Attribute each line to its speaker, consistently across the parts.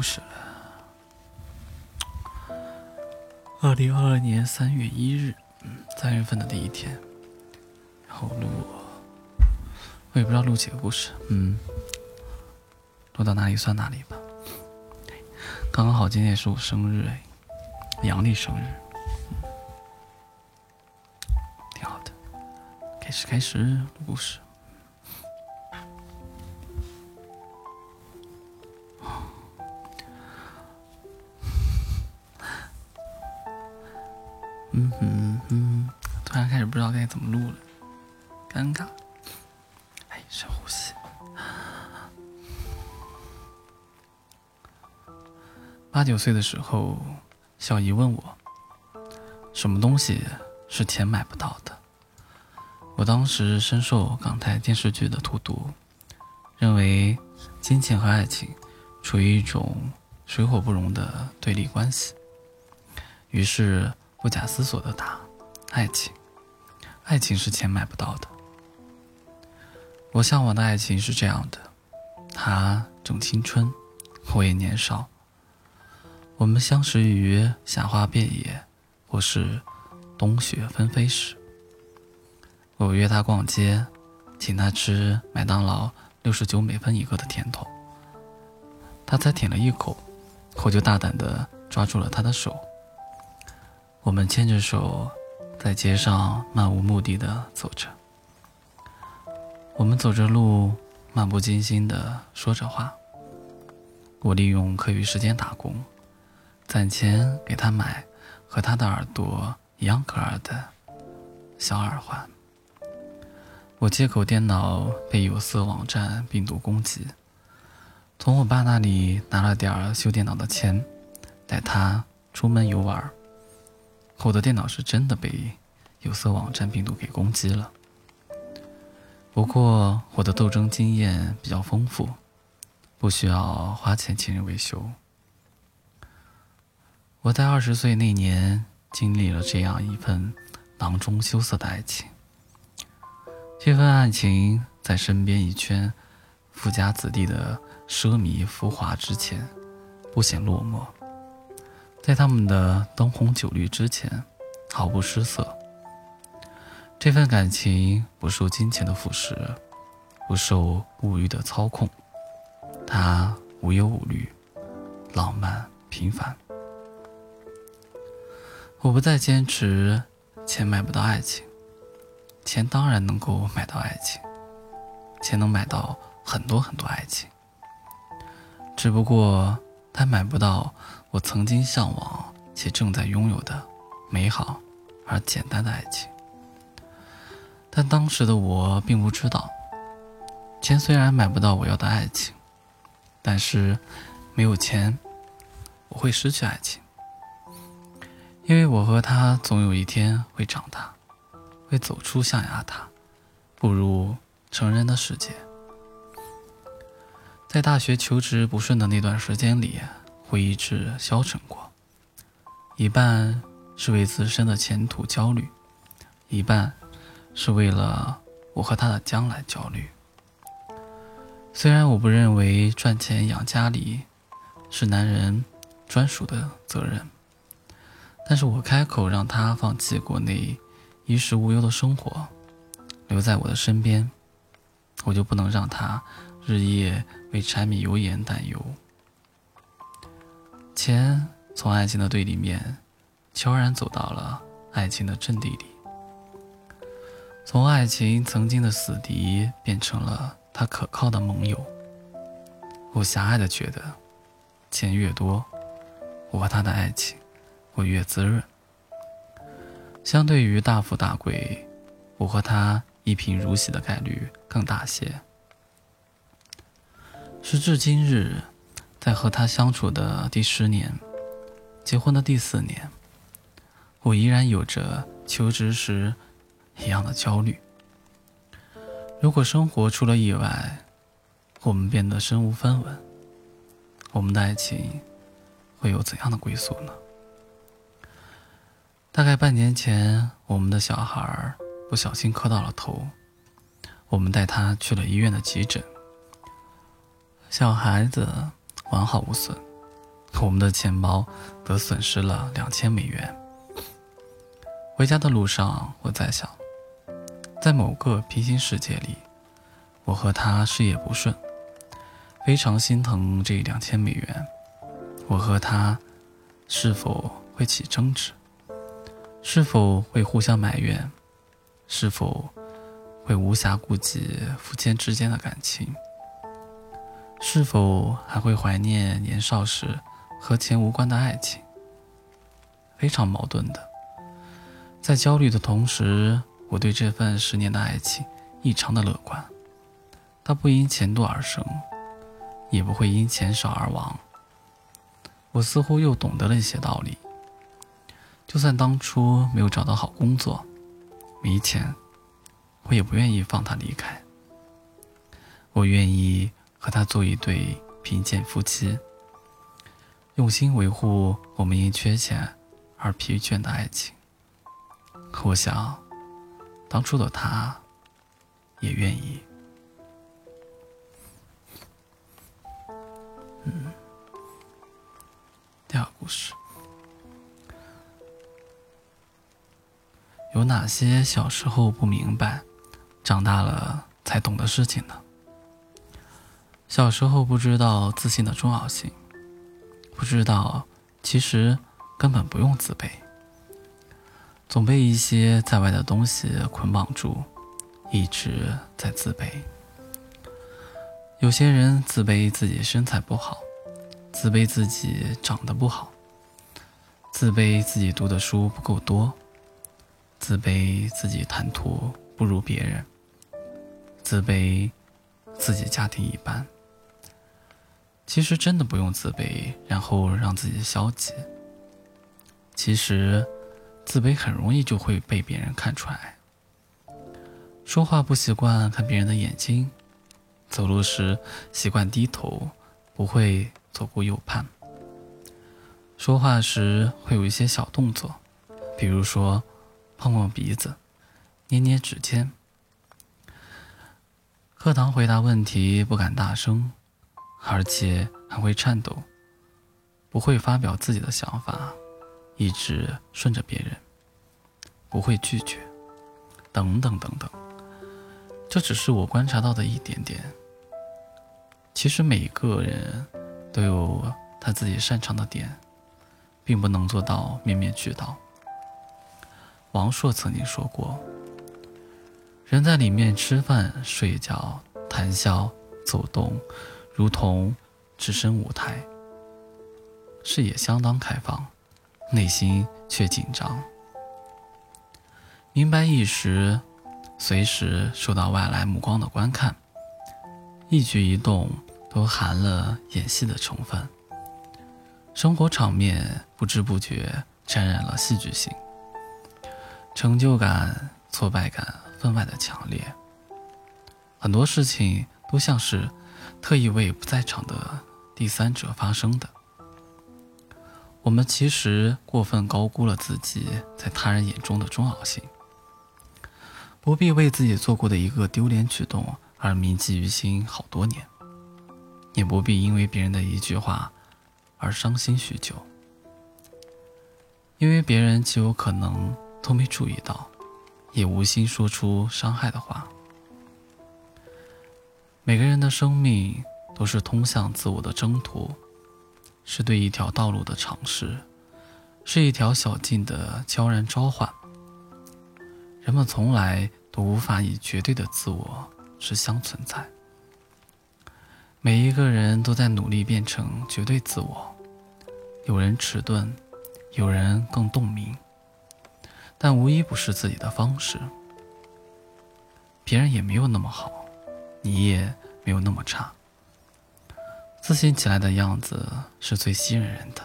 Speaker 1: 故事了。二零二二年三月一日，嗯，三月份的第一天，然后录，我也不知道录几个故事，嗯，录到哪里算哪里吧。刚刚好，今天也是我生日哎，阳历生日，挺好的。开始，开始录故事。八九岁的时候，小姨问我，什么东西是钱买不到的？我当时深受港台电视剧的荼毒，认为金钱和爱情处于一种水火不容的对立关系，于是。不假思索的答：“爱情，爱情是钱买不到的。我向往的爱情是这样的：他正青春，我也年少。我们相识于夏花遍野，或是冬雪纷飞时。我约他逛街，请他吃麦当劳六十九美分一个的甜筒。他才舔了一口，我就大胆的抓住了他的手。”我们牵着手，在街上漫无目的的走着。我们走着路，漫不经心的说着话。我利用课余时间打工，攒钱给他买和他的耳朵一样可爱的小耳环。我借口电脑被有色网站病毒攻击，从我爸那里拿了点修电脑的钱，带他出门游玩。我的电脑是真的被有色网站病毒给攻击了。不过我的斗争经验比较丰富，不需要花钱请人维修。我在二十岁那年经历了这样一份囊中羞涩的爱情。这份爱情在身边一圈富家子弟的奢靡浮华之前，不显落寞。在他们的灯红酒绿之前，毫不失色。这份感情不受金钱的腐蚀，不受物欲的操控，它无忧无虑，浪漫平凡。我不再坚持钱买不到爱情，钱当然能够买到爱情，钱能买到很多很多爱情，只不过它买不到。我曾经向往且正在拥有的美好而简单的爱情，但当时的我并不知道，钱虽然买不到我要的爱情，但是没有钱，我会失去爱情，因为我和他总有一天会长大，会走出象牙塔，步入成人的世界。在大学求职不顺的那段时间里。会一直消沉过，一半是为自身的前途焦虑，一半是为了我和他的将来焦虑。虽然我不认为赚钱养家里是男人专属的责任，但是我开口让他放弃国内衣食无忧的生活，留在我的身边，我就不能让他日夜为柴米油盐担忧。钱从爱情的对立面，悄然走到了爱情的阵地里。从爱情曾经的死敌，变成了他可靠的盟友。我狭隘的觉得，钱越多，我和他的爱情会越滋润。相对于大富大贵，我和他一贫如洗的概率更大些。时至今日。在和他相处的第十年，结婚的第四年，我依然有着求职时一样的焦虑。如果生活出了意外，我们变得身无分文，我们的爱情会有怎样的归宿呢？大概半年前，我们的小孩不小心磕到了头，我们带他去了医院的急诊。小孩子。完好无损，我们的钱包则损失了两千美元。回家的路上，我在想，在某个平行世界里，我和他事业不顺，非常心疼这两千美元。我和他是否会起争执？是否会互相埋怨？是否会无暇顾及夫妻之间的感情？是否还会怀念年少时和钱无关的爱情？非常矛盾的。在焦虑的同时，我对这份十年的爱情异常的乐观。它不因钱多而生，也不会因钱少而亡。我似乎又懂得了一些道理。就算当初没有找到好工作，没钱，我也不愿意放他离开。我愿意和他做一对贫贱夫妻，用心维护我们因缺钱而疲倦的爱情。可我想，当初的他，也愿意。嗯，第二个故事，有哪些小时候不明白，长大了才懂的事情呢？小时候不知道自信的重要性，不知道其实根本不用自卑。总被一些在外的东西捆绑住，一直在自卑。有些人自卑自己身材不好，自卑自己长得不好，自卑自己读的书不够多，自卑自己谈吐不如别人，自卑自己家庭一般。其实真的不用自卑，然后让自己消极。其实。自卑很容易就会被别人看出来。说话不习惯看别人的眼睛，走路时习惯低头，不会左顾右盼。说话时会有一些小动作，比如说碰碰鼻子、捏捏指尖。课堂回答问题不敢大声，而且还会颤抖，不会发表自己的想法。一直顺着别人，不会拒绝，等等等等，这只是我观察到的一点点。其实每个人都有他自己擅长的点，并不能做到面面俱到。王朔曾经说过：“人在里面吃饭、睡觉、谈笑、走动，如同置身舞台，视野相当开放。”内心却紧张，明白一时，随时受到外来目光的观看，一举一动都含了演戏的成分，生活场面不知不觉沾染了戏剧性，成就感、挫败感分外的强烈，很多事情都像是特意为不在场的第三者发生的。我们其实过分高估了自己在他人眼中的重要性，不必为自己做过的一个丢脸举动而铭记于心好多年，也不必因为别人的一句话而伤心许久，因为别人极有可能都没注意到，也无心说出伤害的话。每个人的生命都是通向自我的征途。是对一条道路的尝试，是一条小径的悄然召唤。人们从来都无法以绝对的自我是相存在。每一个人都在努力变成绝对自我，有人迟钝，有人更洞明，但无一不是自己的方式。别人也没有那么好，你也没有那么差。自信起来的样子是最吸引人的。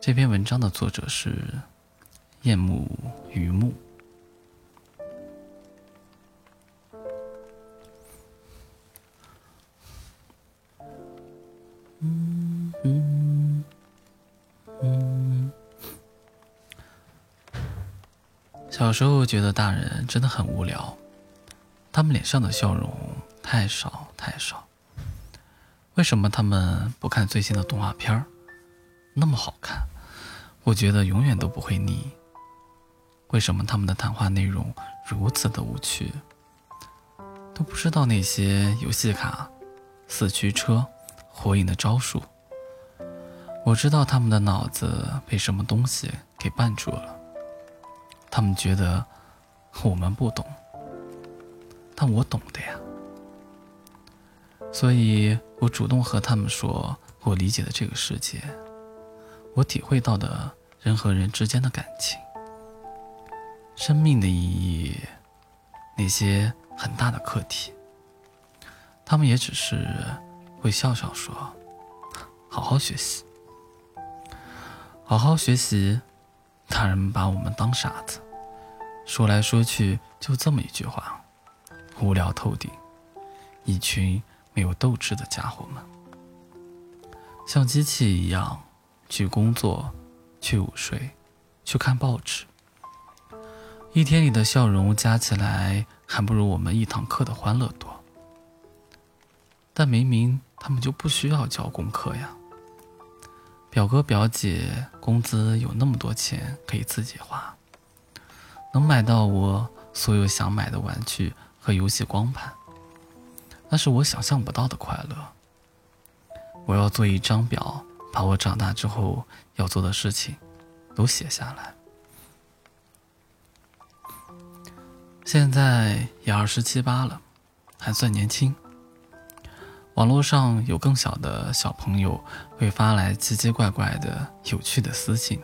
Speaker 1: 这篇文章的作者是夜幕榆木。有时候觉得大人真的很无聊，他们脸上的笑容太少太少。为什么他们不看最新的动画片？那么好看，我觉得永远都不会腻。为什么他们的谈话内容如此的无趣？都不知道那些游戏卡、四驱车、火影的招数。我知道他们的脑子被什么东西给绊住了。他们觉得我们不懂，但我懂的呀。所以我主动和他们说我理解的这个世界，我体会到的人和人之间的感情，生命的意义，那些很大的课题。他们也只是会笑笑说：“好好学习，好好学习。”大人们把我们当傻子，说来说去就这么一句话，无聊透顶，一群。没有斗志的家伙们，像机器一样去工作、去午睡、去看报纸。一天里的笑容加起来，还不如我们一堂课的欢乐多。但明明他们就不需要交功课呀。表哥表姐工资有那么多钱可以自己花，能买到我所有想买的玩具和游戏光盘。那是我想象不到的快乐。我要做一张表，把我长大之后要做的事情都写下来。现在也二十七八了，还算年轻。网络上有更小的小朋友会发来奇奇怪怪的有趣的私信，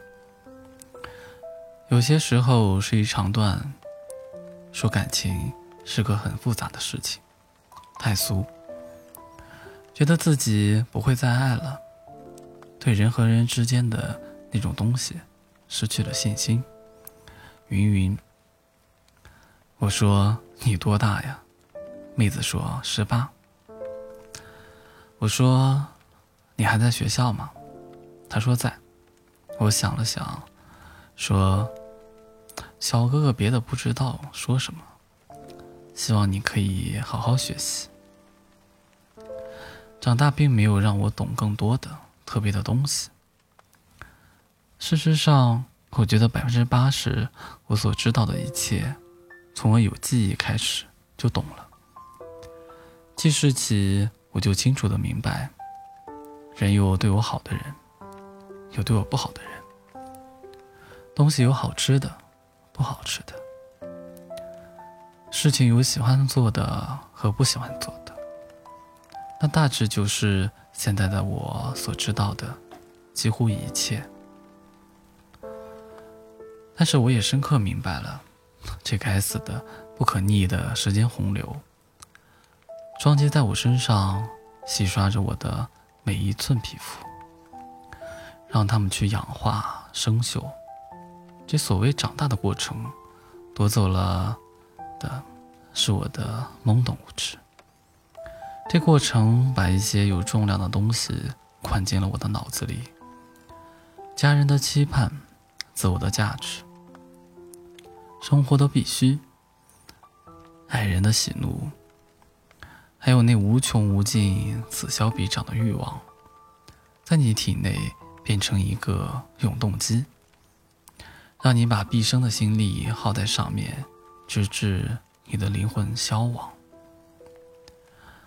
Speaker 1: 有些时候是一长段，说感情是个很复杂的事情。太俗，觉得自己不会再爱了，对人和人之间的那种东西失去了信心。云云，我说你多大呀？妹子说十八。我说你还在学校吗？她说在。我想了想，说小哥哥别的不知道说什么，希望你可以好好学习。长大并没有让我懂更多的特别的东西。事实上，我觉得百分之八十我所知道的一切，从我有记忆开始就懂了。记事起，我就清楚的明白，人有对我好的人，有对我不好的人。东西有好吃的，不好吃的。事情有喜欢做的和不喜欢做的。那大致就是现在的我所知道的几乎一切，但是我也深刻明白了，这该死的不可逆的时间洪流，撞击在我身上，洗刷着我的每一寸皮肤，让他们去氧化生锈。这所谓长大的过程，夺走了的是我的懵懂无知。这过程把一些有重量的东西灌进了我的脑子里：家人的期盼、自我的价值、生活的必须、爱人的喜怒，还有那无穷无尽、此消彼长的欲望，在你体内变成一个永动机，让你把毕生的心力耗在上面，直至你的灵魂消亡。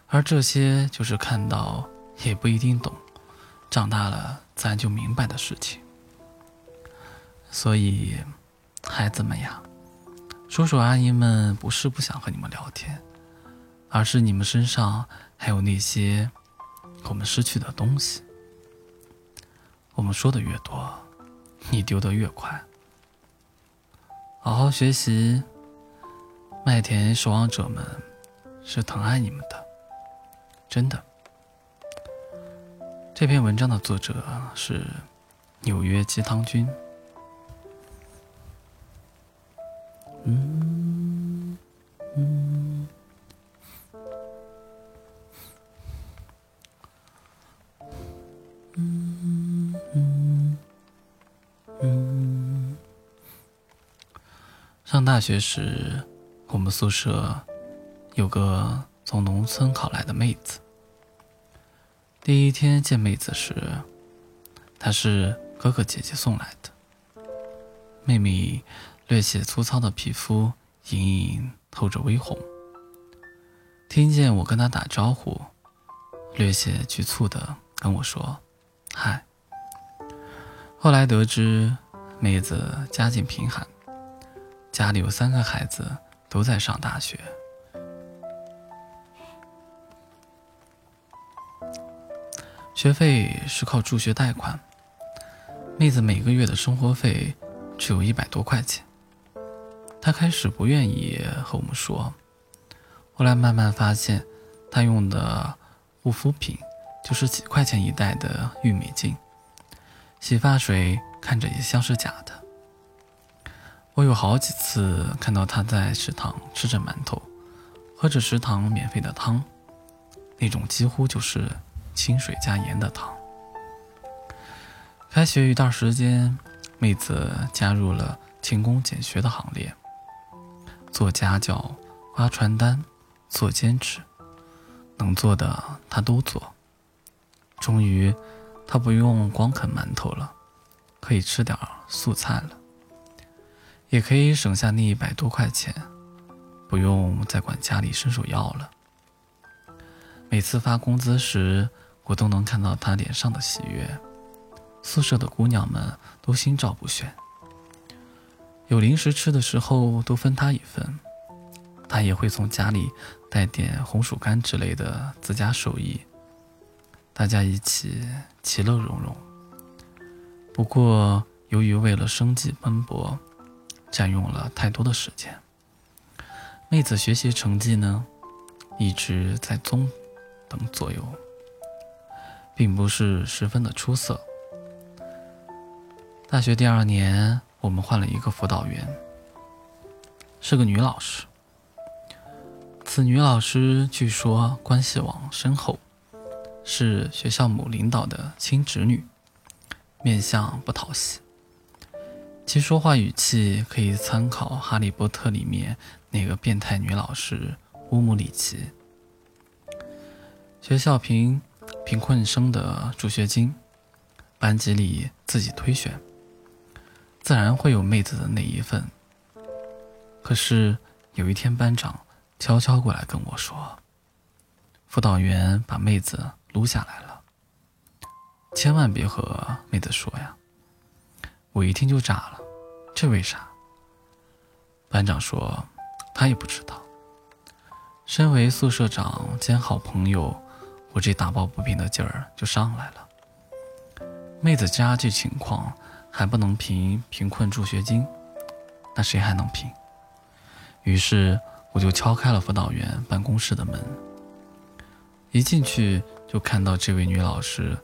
Speaker 1: 而这些就是看到也不一定懂，长大了自然就明白的事情。所以，孩子们呀，叔叔阿姨们不是不想和你们聊天，而是你们身上还有那些我们失去的东西。我们说的越多，你丢的越快。好好学习，麦田守望者们是疼爱你们的。真的，这篇文章的作者是纽约鸡汤君。嗯嗯嗯嗯。上大学时，我们宿舍有个从农村考来的妹子。第一天见妹子时，她是哥哥姐姐送来的。妹妹略显粗糙的皮肤，隐隐透着微红。听见我跟她打招呼，略显局促的跟我说：“嗨。”后来得知，妹子家境贫寒，家里有三个孩子都在上大学，学费是靠助学贷款。妹子每个月的生活费只有一百多块钱，她开始不愿意和我们说，后来慢慢发现，她用的护肤品就是几块钱一袋的玉米净。洗发水看着也像是假的。我有好几次看到他在食堂吃着馒头，喝着食堂免费的汤，那种几乎就是清水加盐的汤。开学一段时间，妹子加入了勤工俭学的行列，做家教、发传单、做兼职，能做的她都做。终于。她不用光啃馒头了，可以吃点素菜了，也可以省下那一百多块钱，不用再管家里伸手要了。每次发工资时，我都能看到他脸上的喜悦。宿舍的姑娘们都心照不宣，有零食吃的时候都分他一份，他也会从家里带点红薯干之类的自家手艺。大家一起其乐融融。不过，由于为了生计奔波，占用了太多的时间，妹子学习成绩呢，一直在中等左右，并不是十分的出色。大学第二年，我们换了一个辅导员，是个女老师。此女老师据说关系网深厚。是学校某领导的亲侄女，面相不讨喜，其说话语气可以参考《哈利波特》里面那个变态女老师乌姆里奇。学校评贫困生的助学金，班级里自己推选，自然会有妹子的那一份。可是有一天，班长悄悄过来跟我说，辅导员把妹子。撸下来了，千万别和妹子说呀！我一听就炸了，这为啥？班长说他也不知道。身为宿舍长兼好朋友，我这打抱不平的劲儿就上来了。妹子家这情况还不能评贫困助学金，那谁还能评？于是我就敲开了辅导员办公室的门，一进去。就看到这位女老师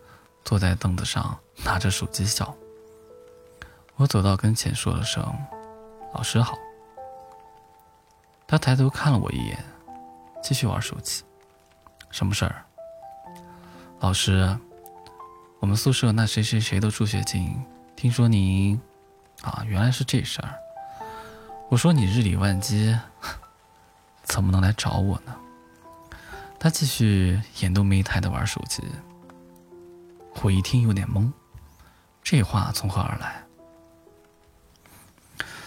Speaker 1: 坐在凳子上拿着手机笑。我走到跟前说了声“老师好”，他抬头看了我一眼，继续玩手机。什么事儿？老师，我们宿舍那谁谁谁的助学金，听说您……啊，原来是这事儿。我说你日理万机，怎么能来找我呢？他继续眼都没抬的玩手机，我一听有点懵，这话从何而来？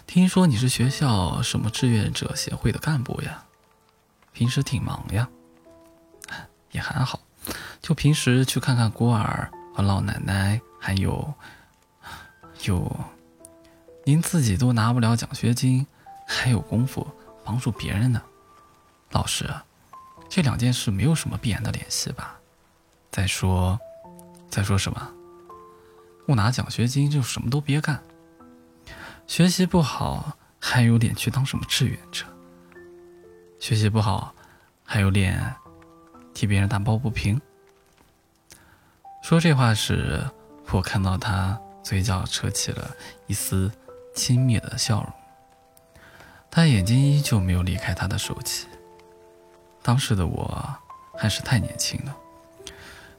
Speaker 1: 听说你是学校什么志愿者协会的干部呀？平时挺忙呀？也还好，就平时去看看孤儿和老奶奶，还有，有，您自己都拿不了奖学金，还有功夫帮助别人呢，老师。这两件事没有什么必然的联系吧？再说，再说什么？不拿奖学金就什么都别干。学习不好还有脸去当什么志愿者？学习不好还有脸替别人打抱不平？说这话时，我看到他嘴角扯起了一丝轻蔑的笑容，他眼睛依旧没有离开他的手机。当时的我还是太年轻了，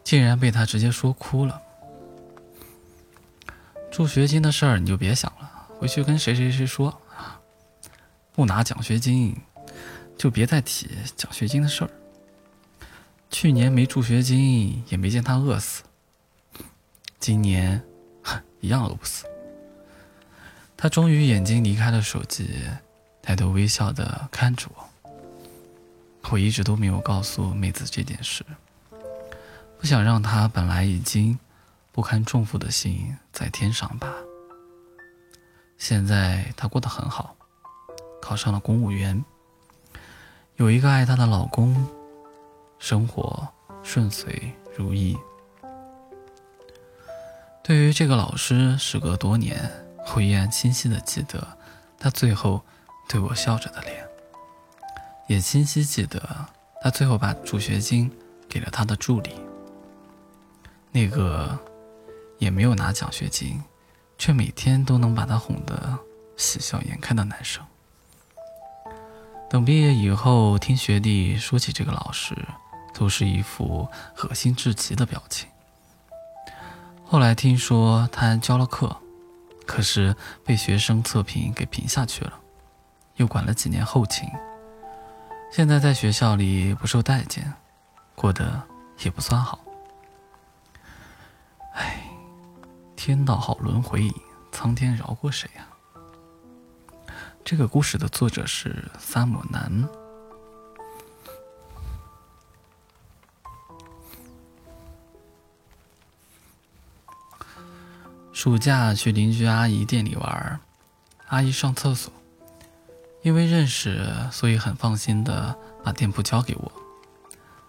Speaker 1: 竟然被他直接说哭了。助学金的事儿你就别想了，回去跟谁谁谁说啊，不拿奖学金，就别再提奖学金的事儿。去年没助学金，也没见他饿死。今年，一样饿不死。他终于眼睛离开了手机，抬头微笑的看着我。我一直都没有告诉妹子这件事，不想让她本来已经不堪重负的心再添伤疤。现在她过得很好，考上了公务员，有一个爱她的老公，生活顺遂如意。对于这个老师，时隔多年，我依然清晰的记得他最后对我笑着的脸，也清晰记得他最后把助学金给了他的助理，那个也没有拿奖学金，却每天都能把他哄得喜笑颜开的男生。等毕业以后，听学弟说起这个老师，都是一副恶心至极的表情。后来听说他还教了课，可是被学生测评给评下去了，又管了几年后勤，现在在学校里不受待见，过得也不算好。天道好轮回，苍天饶过谁呀？这个故事的作者是萨姆南。暑假去邻居阿姨店里玩，阿姨上厕所，因为认识，所以很放心的把店铺交给我。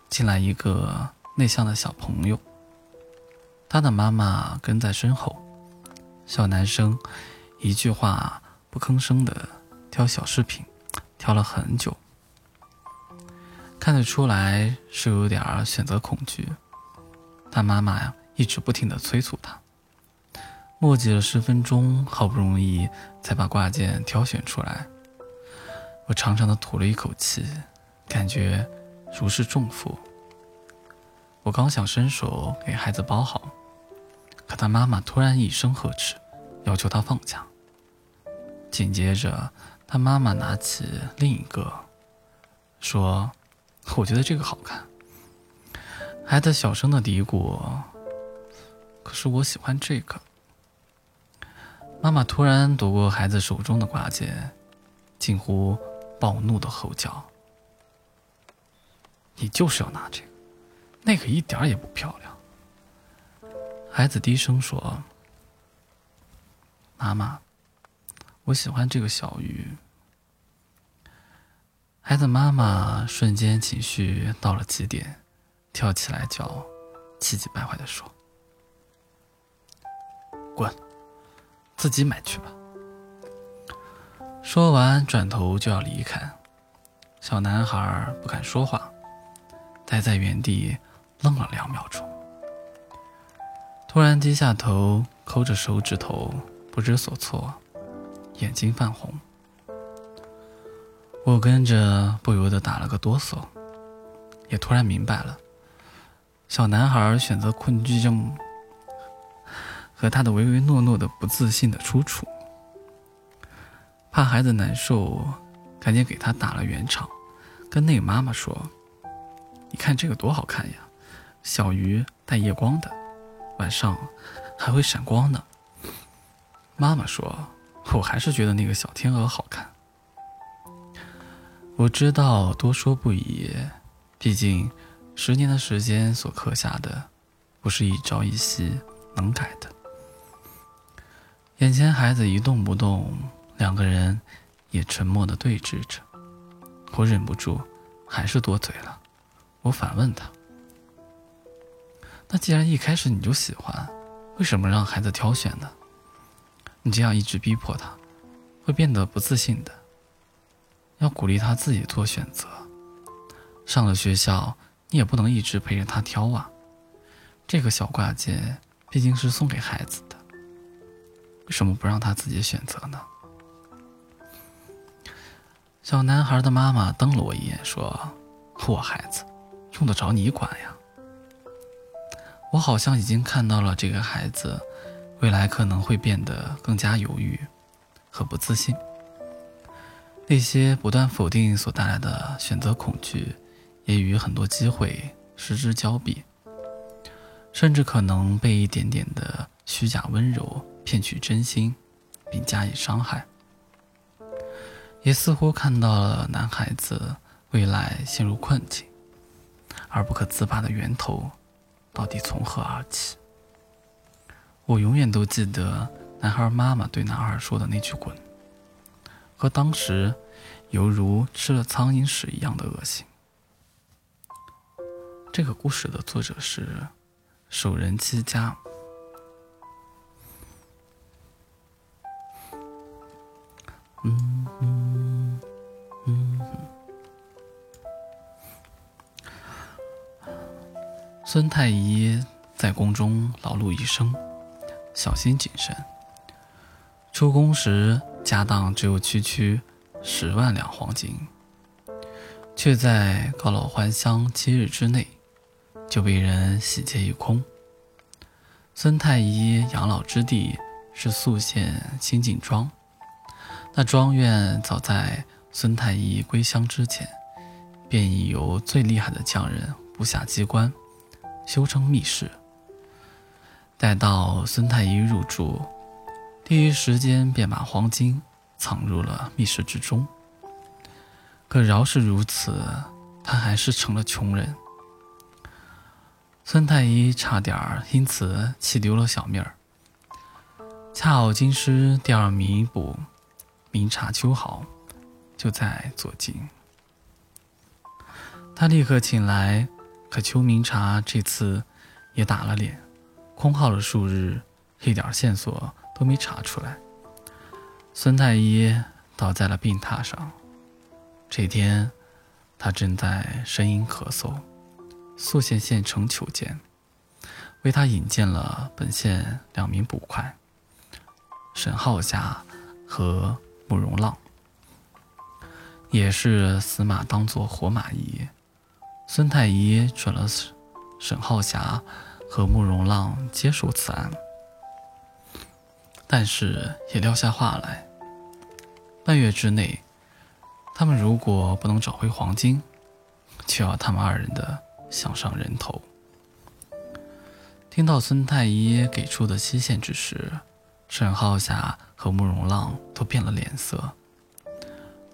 Speaker 1: 进来一个内向的小朋友，他的妈妈跟在身后。小男生一句话不吭声的挑小饰品，挑了很久，看得出来是有点选择恐惧。他妈妈呀，一直不停的催促他。磨叽了十分钟，好不容易才把挂件挑选出来。我长长的吐了一口气，感觉如释重负。我刚想伸手给孩子包好，可他妈妈突然一声呵斥，要求他放下。紧接着，他妈妈拿起另一个，说：“我觉得这个好看。”孩子小声的嘀咕：“可是我喜欢这个。”妈妈突然夺过孩子手中的挂件，近乎暴怒的吼叫：“你就是要拿这个，那个一点也不漂亮。”孩子低声说：“妈妈，我喜欢这个小鱼。”孩子妈妈瞬间情绪到了极点，跳起来叫，气急败坏的说：“滚！”自己买去吧。说完，转头就要离开。小男孩不敢说话，待在原地愣了两秒钟，突然低下头，抠着手指头，不知所措，眼睛泛红。我跟着不由得打了个哆嗦，也突然明白了，小男孩选择困惧症。和他的唯唯诺诺的不自信的出处，怕孩子难受，赶紧给他打了圆场，跟那个妈妈说：“你看这个多好看呀，小鱼带夜光的，晚上还会闪光呢。”妈妈说：“我还是觉得那个小天鹅好看。”我知道多说不宜，毕竟十年的时间所刻下的，不是一朝一夕能改的。眼前孩子一动不动，两个人也沉默的对峙着。我忍不住，还是多嘴了。我反问他：“那既然一开始你就喜欢，为什么让孩子挑选呢？你这样一直逼迫他，会变得不自信的。要鼓励他自己做选择。上了学校，你也不能一直陪着他挑啊。这个小挂件毕竟是送给孩子的。”为什么不让他自己选择呢？小男孩的妈妈瞪了我一眼，说：“我孩子，用得着你管呀？”我好像已经看到了这个孩子，未来可能会变得更加犹豫和不自信。那些不断否定所带来的选择恐惧，也与很多机会失之交臂，甚至可能被一点点的虚假温柔骗取真心，并加以伤害。也似乎看到了男孩子未来陷入困境而不可自拔的源头，到底从何而起？我永远都记得男孩妈妈对男孩说的那句“滚”，和当时犹如吃了苍蝇屎一样的恶心。这个故事的作者是手人七家。嗯嗯孙太医在宫中劳碌一生，小心谨慎。出宫时家当只有区区十万两黄金，却在告老还乡七日之内。就被人洗劫一空。孙太医养老之地是宿县新井庄，那庄院早在孙太医归乡之前，便已由最厉害的匠人布下机关，修成密室。待到孙太医入住，第一时间便把黄金藏入了密室之中。可饶是如此，他还是成了穷人。孙太医差点因此气丢了小命儿。恰好京师第二名捕明察秋毫就在左近，他立刻请来，可邱明察这次也打了脸，空耗了数日，一点线索都没查出来。孙太医倒在了病榻上，这天他正在呻吟咳嗽。宿县县城求见，为他引荐了本县两名捕快，沈浩霞和慕容浪，也是死马当做活马医。孙太医准了沈浩霞和慕容浪接手此案，但是也撂下话来：半月之内，他们如果不能找回黄金，就要他们二人的。项上人头。听到孙太医给出的期限之时，沈浩霞和慕容浪都变了脸色。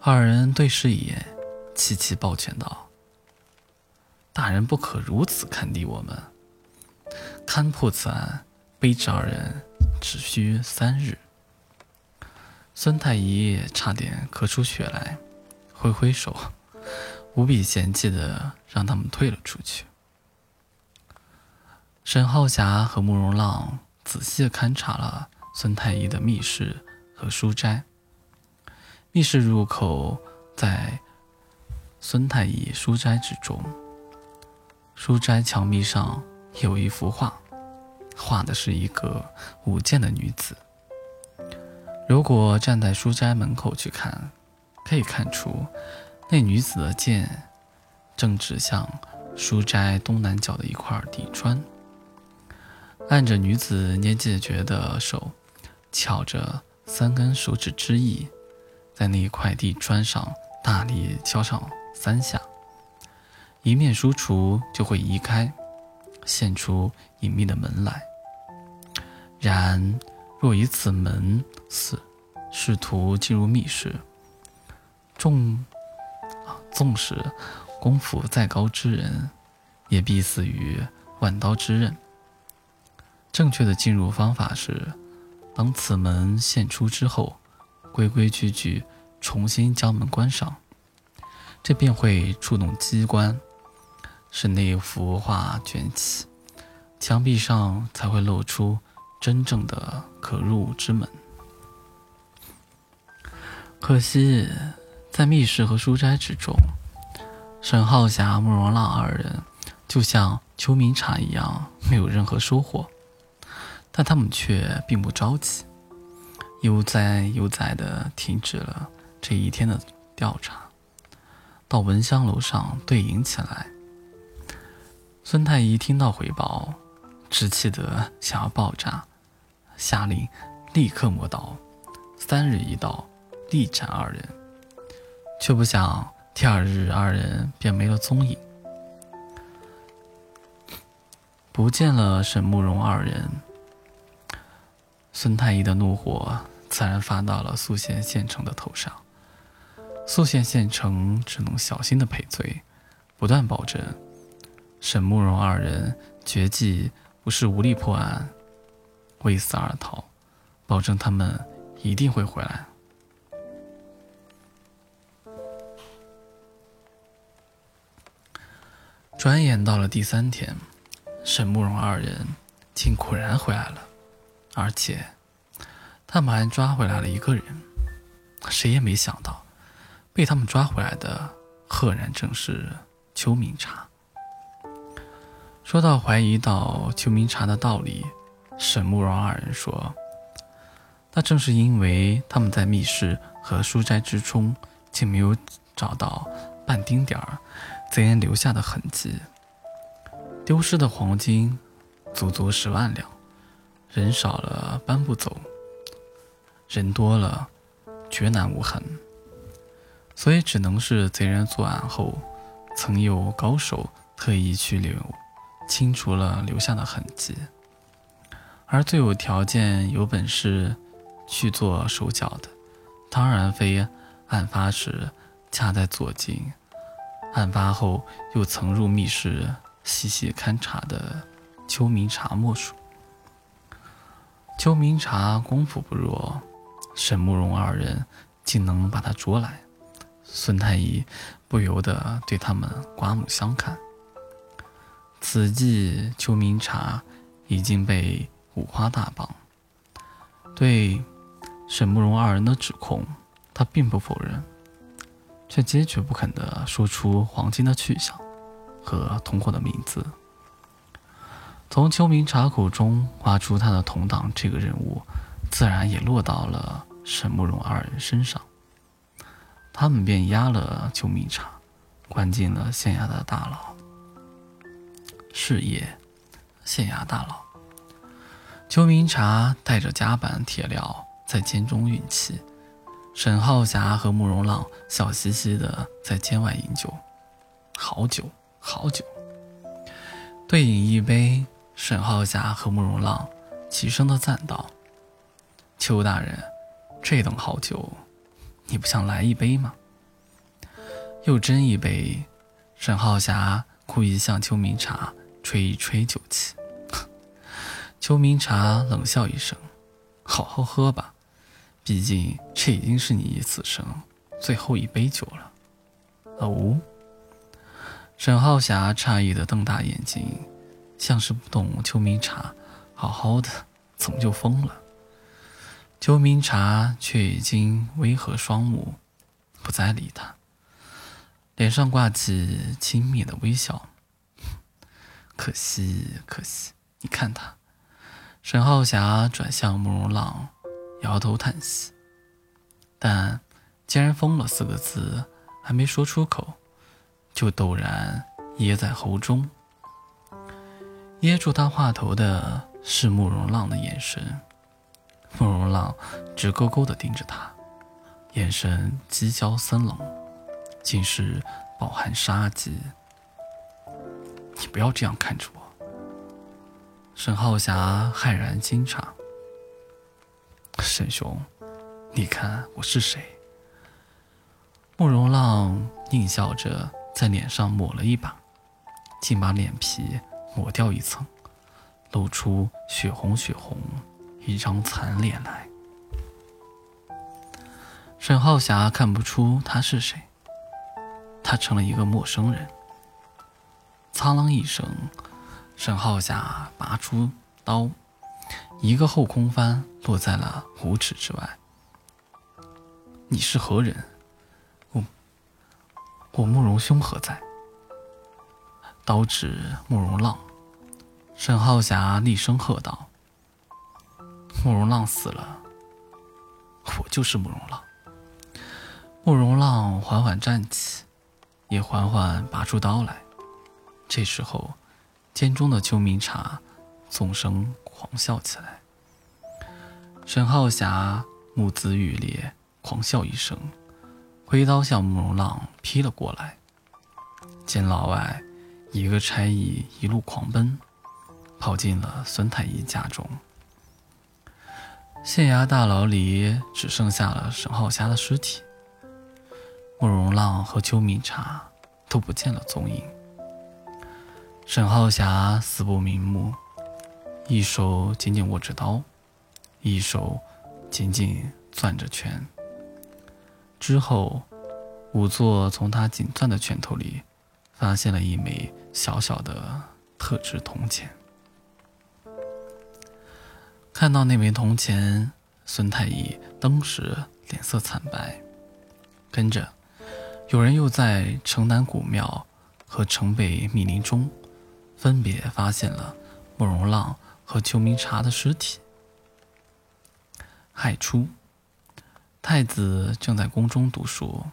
Speaker 1: 二人对视一眼，齐齐抱拳道：“大人不可如此看低我们。勘破此案，卑职二人只需三日。”孙太医差点咳出血来，挥挥手。无比嫌弃的让他们退了出去。沈浩霞和慕容浪仔细勘察了孙太医的密室和书斋。密室入口在孙太医书斋之中。书斋墙壁上有一幅画，画的是一个舞剑的女子。如果站在书斋门口去看，可以看出。那女子的剑正指向书斋东南角的一块地砖，按着女子年纪绝的手，翘着三根手指之翼，在那一块地砖上大力敲上三下，一面书橱就会移开，现出隐秘的门来。然若以此门似试图进入密室，众。纵使功夫再高之人，也必死于万刀之刃。正确的进入方法是，当此门现出之后，规规矩矩重新将门关上，这便会触动机关，是那幅画卷起，墙壁上才会露出真正的可入之门。可惜。在密室和书斋之中，沈浩霞、慕容浪二人就像秋明茶一样，没有任何收获。但他们却并不着急，悠哉悠哉地停止了这一天的调查，到闻香楼上对饮起来。孙太医听到回报，只气得想要爆炸，下令立刻磨刀，三日一刀，力斩二人。却不想，第二日二人便没了踪影。不见了沈慕容二人，孙太医的怒火自然发到了宿县县城的头上。宿县县城只能小心的赔罪，不断保证沈慕容二人绝技不是无力破案，为死而逃，保证他们一定会回来。转眼到了第三天，沈慕容二人竟果然回来了，而且他们还抓回来了一个人。谁也没想到，被他们抓回来的赫然正是邱明茶。说到怀疑到秋明茶的道理，沈慕容二人说：“那正是因为他们在密室和书斋之中，竟没有找到半丁点儿。”贼人留下的痕迹，丢失的黄金足足十万两，人少了搬不走，人多了绝难无痕，所以只能是贼人作案后，曾有高手特意去留，清除了留下的痕迹，而最有条件、有本事去做手脚的，当然非案发时恰在左近。案发后又曾入密室细细勘察的邱明茶莫属。邱明茶功夫不弱，沈慕容二人竟能把他捉来，孙太医不由得对他们刮目相看。此际邱明茶已经被五花大绑，对沈慕容二人的指控，他并不否认。却坚决不肯地说出黄金的去向和同伙的名字。从秋明茶口中挖出他的同党这个人物，自然也落到了沈慕容二人身上。他们便押了秋明茶，关进了县衙的大牢。是夜，县衙大佬，秋明茶带着夹板铁镣在监中运气。沈浩霞和慕容浪笑嘻嘻的在监外饮酒，好酒好酒。对饮一杯，沈浩霞和慕容浪齐声的赞道：“邱大人，这等好酒，你不想来一杯吗？”又斟一杯，沈浩霞故意向邱明茶吹一吹酒气。邱明茶冷笑一声：“好好喝吧。”毕竟这已经是你此生最后一杯酒了。哦，沈浩霞诧异的瞪大眼睛，像是不懂邱明茶好好的怎么就疯了。邱明茶却已经微合双目，不再理他，脸上挂起轻蔑的微笑。可惜，可惜，你看他。沈浩霞转向慕容浪。摇头叹息，但既然“疯了”四个字还没说出口，就陡然噎在喉中。噎住他话头的是慕容浪的眼神，慕容浪直勾勾地盯着他，眼神讥诮森冷，竟是饱含杀机。你不要这样看着我。沈浩霞骇然惊诧。沈兄，你看我是谁？慕容浪狞笑着在脸上抹了一把，竟把脸皮抹掉一层，露出血红血红一张残脸来。沈浩霞看不出他是谁，他成了一个陌生人。苍啷一声，沈浩霞拔出刀。一个后空翻落在了五尺之外。你是何人？我，我慕容兄何在？刀指慕容浪，沈浩霞厉声喝道：“慕容浪死了，我就是慕容浪。”慕容浪缓缓站起，也缓缓拔出刀来。这时候，监中的邱明茶纵声。狂笑起来，沈浩霞目眦欲裂，狂笑一声，挥刀向慕容浪劈了过来。监牢外，一个差役一路狂奔，跑进了孙太医家中。县衙大牢里只剩下了沈浩霞的尸体，慕容浪和邱明茶都不见了踪影。沈浩霞死不瞑目，一手紧紧握着刀，一手紧紧攥着拳。之后，仵作从他紧攥的拳头里发现了一枚小小的特制铜钱。看到那枚铜钱，孙太医当时脸色惨白。跟着，有人又在城南古庙和城北密林中，分别发现了慕容浪和邱明茶的尸体。亥初，太子正在宫中读书，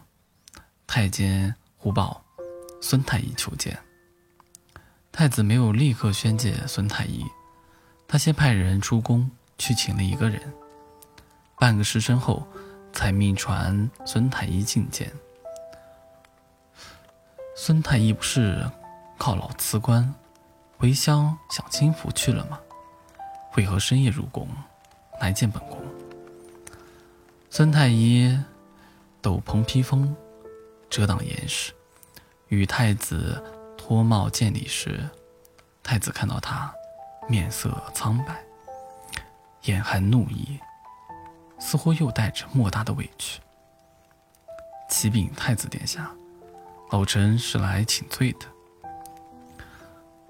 Speaker 1: 太监胡报孙太医求见。太子没有立刻宣介孙太医。他先派人出宫去请了一个人，半个时辰后，才命传孙太医觐见。孙太医不是犒劳辞官，回乡享清福去了吗？为何深夜入宫来见本宫？孙太医斗篷披风，遮挡严实，与太子脱帽见礼时，太子看到他。面色苍白，眼含怒意，似乎又带着莫大的委屈。启禀太子殿下，老臣是来请罪的。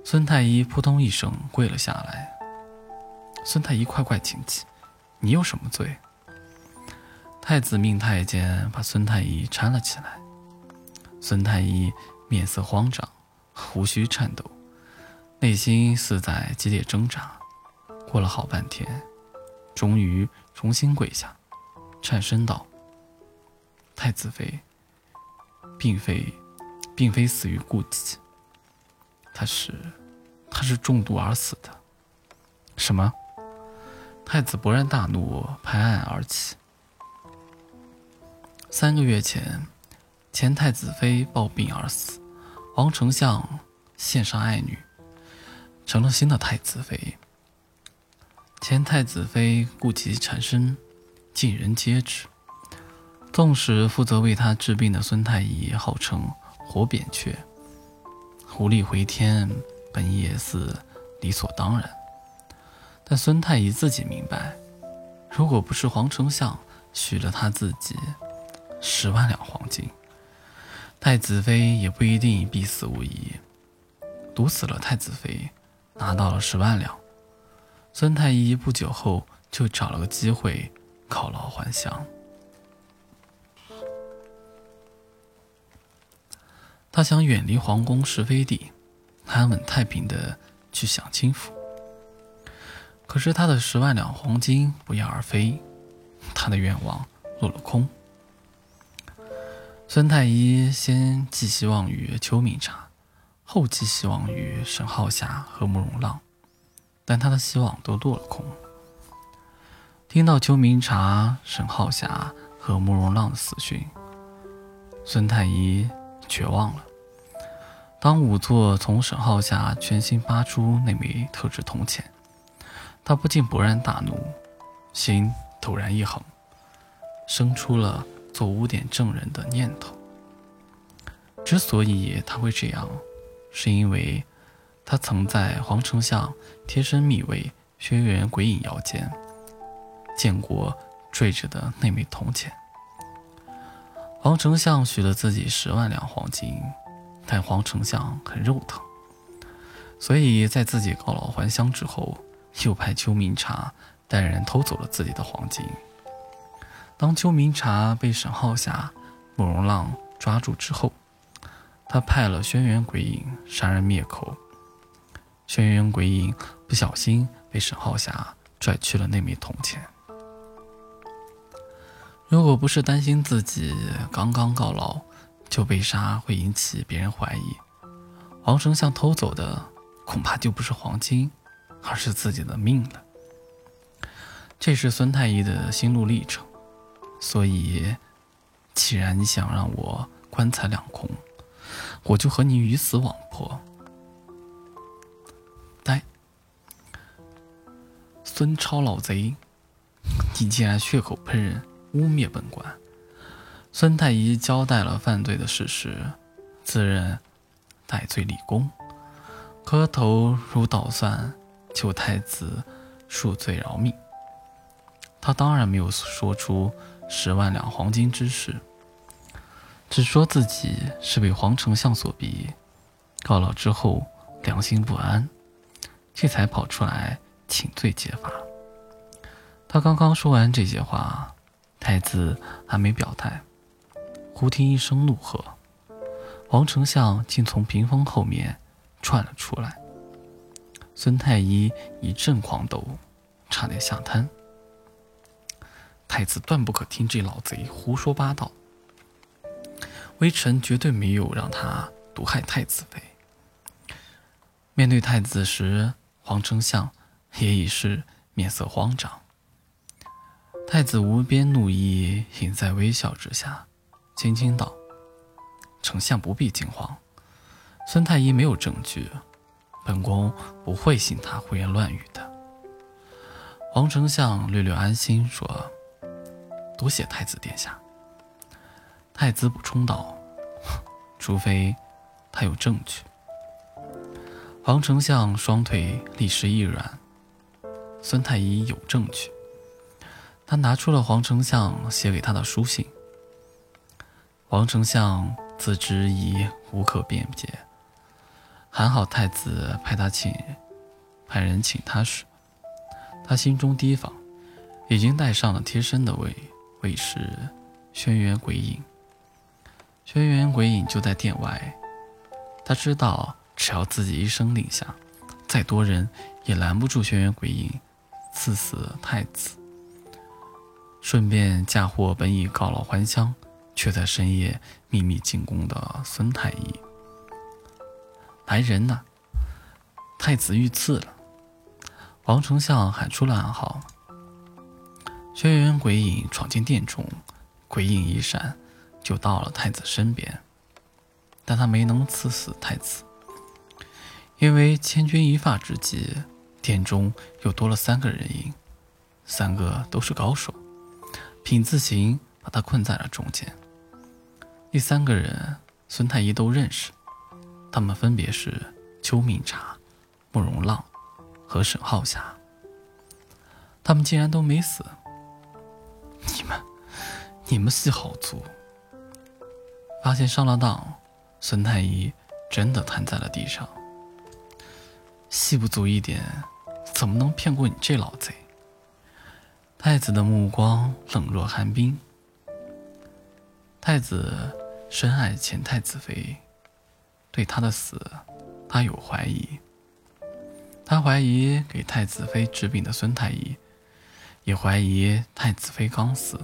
Speaker 1: 孙太医扑通一声跪了下来。孙太医快快请起，你有什么罪？太子命太监把孙太医搀了起来。孙太医面色慌张，胡须颤抖。内心似在激烈挣扎，过了好半天，终于重新跪下，颤声道：“太子妃，并非，并非死于痼疾，他是，他是中毒而死的。”什么？太子勃然大怒，拍案而起。三个月前，前太子妃暴病而死，王丞相献上爱女。成了新的太子妃。前太子妃痼疾缠身，尽人皆知。纵使负责为他治病的孙太医号称活扁鹊，无力回天，本也是理所当然。但孙太医自己明白，如果不是黄丞相许了他自己十万两黄金，太子妃也不一定必死无疑。毒死了太子妃。拿到了十万两，孙太医不久后就找了个机会犒劳还乡。他想远离皇宫是非地，安稳太平的去享清福。可是他的十万两黄金不翼而飞，他的愿望落了空。孙太医先寄希望于邱明茶。后寄希望于沈浩霞和慕容浪，但他的希望都落了空。听到邱明茶、沈浩霞和慕容浪的死讯，孙太医绝望了。当仵作从沈浩霞全心拔出那枚特制铜钱，他不禁勃然大怒，心陡然一横，生出了做污点证人的念头。之所以他会这样。是因为，他曾在黄丞相贴身密卫轩辕鬼影窑间见过坠着的那枚铜钱。黄丞相许了自己十万两黄金，但黄丞相很肉疼，所以在自己告老还乡之后，又派邱明茶带人偷走了自己的黄金。当邱明茶被沈浩霞、慕容浪抓住之后，他派了轩辕鬼影杀人灭口，轩辕鬼影不小心被沈浩霞拽去了那枚铜钱。如果不是担心自己刚刚告老就被杀会引起别人怀疑，黄丞相偷走的恐怕就不是黄金，而是自己的命了。这是孙太医的心路历程。所以，既然你想让我棺材两空，我就和你鱼死网破。呆，孙超老贼，你竟然血口喷人，污蔑本官！孙太医交代了犯罪的事实，自认戴罪立功，磕头如捣蒜，求太子恕罪饶命。他当然没有说出十万两黄金之事，只说自己是被黄丞相所逼，告老之后良心不安，这才跑出来请罪解罚。他刚刚说完这些话，太子还没表态，忽听一声怒喝，黄丞相竟从屏风后面窜了出来。孙太医一阵狂抖，差点吓瘫。太子断不可听这老贼胡说八道。微臣绝对没有让他毒害太子妃。面对太子时，黄丞相也已是面色慌张。太子无边怒意隐在微笑之下，轻轻道：“丞相不必惊慌，孙太医没有证据，本宫不会信他胡言乱语的。”黄丞相略略安心，说。多谢太子殿下。太子补充道：“除非他有证据。”黄丞相双腿立时一软。孙太医有证据。他拿出了黄丞相写给他的书信。黄丞相自知已无可辩解，还好太子派他请，派人请他时，他心中提防，已经带上了贴身的卫。卫士轩辕鬼影，轩辕鬼影就在殿外。他知道，只要自己一声令下，再多人也拦不住轩辕鬼影刺死太子。顺便嫁祸本已告老还乡，却在深夜秘密进宫的孙太医。来人呐！太子遇刺了！王丞相喊出了暗号。轩辕鬼影闯进殿中，鬼影一闪，就到了太子身边。但他没能刺死太子，因为千钧一发之际，殿中又多了三个人影，三个都是高手，品字形把他困在了中间。第三个人，孙太医都认识，他们分别是邱敏茶、慕容浪和沈浩霞。他们竟然都没死。你们，你们戏好足！发现上了当，孙太医真的瘫在了地上。戏不足一点，怎么能骗过你这老贼？太子的目光冷若寒冰。太子深爱前太子妃，对她的死，他有怀疑。他怀疑给太子妃治病的孙太医。也怀疑太子妃刚死，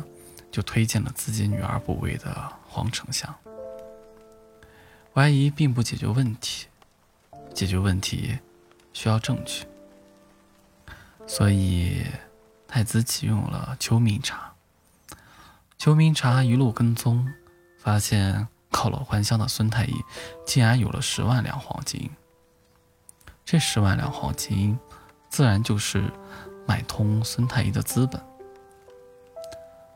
Speaker 1: 就推荐了自己女儿补位的黄丞相。怀疑并不解决问题，解决问题需要证据，所以太子启用了邱明察。邱明察一路跟踪，发现告老还乡的孙太医竟然有了十万两黄金。这十万两黄金，自然就是。买通孙太医的资本，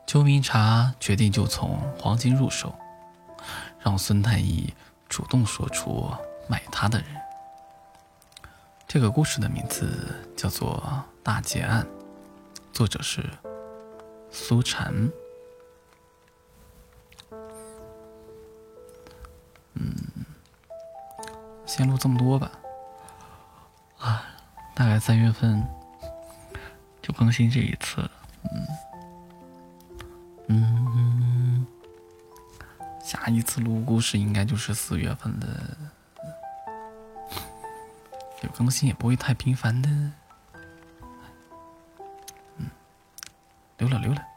Speaker 1: 邱明察决定就从黄金入手，让孙太医主动说出买他的人。这个故事的名字叫做《大劫案》，作者是苏禅。嗯，先录这么多吧。啊，大概三月份。就更新这一次，嗯嗯，下一次录故事应该就是四月份的，有更新也不会太频繁的，溜，了溜了。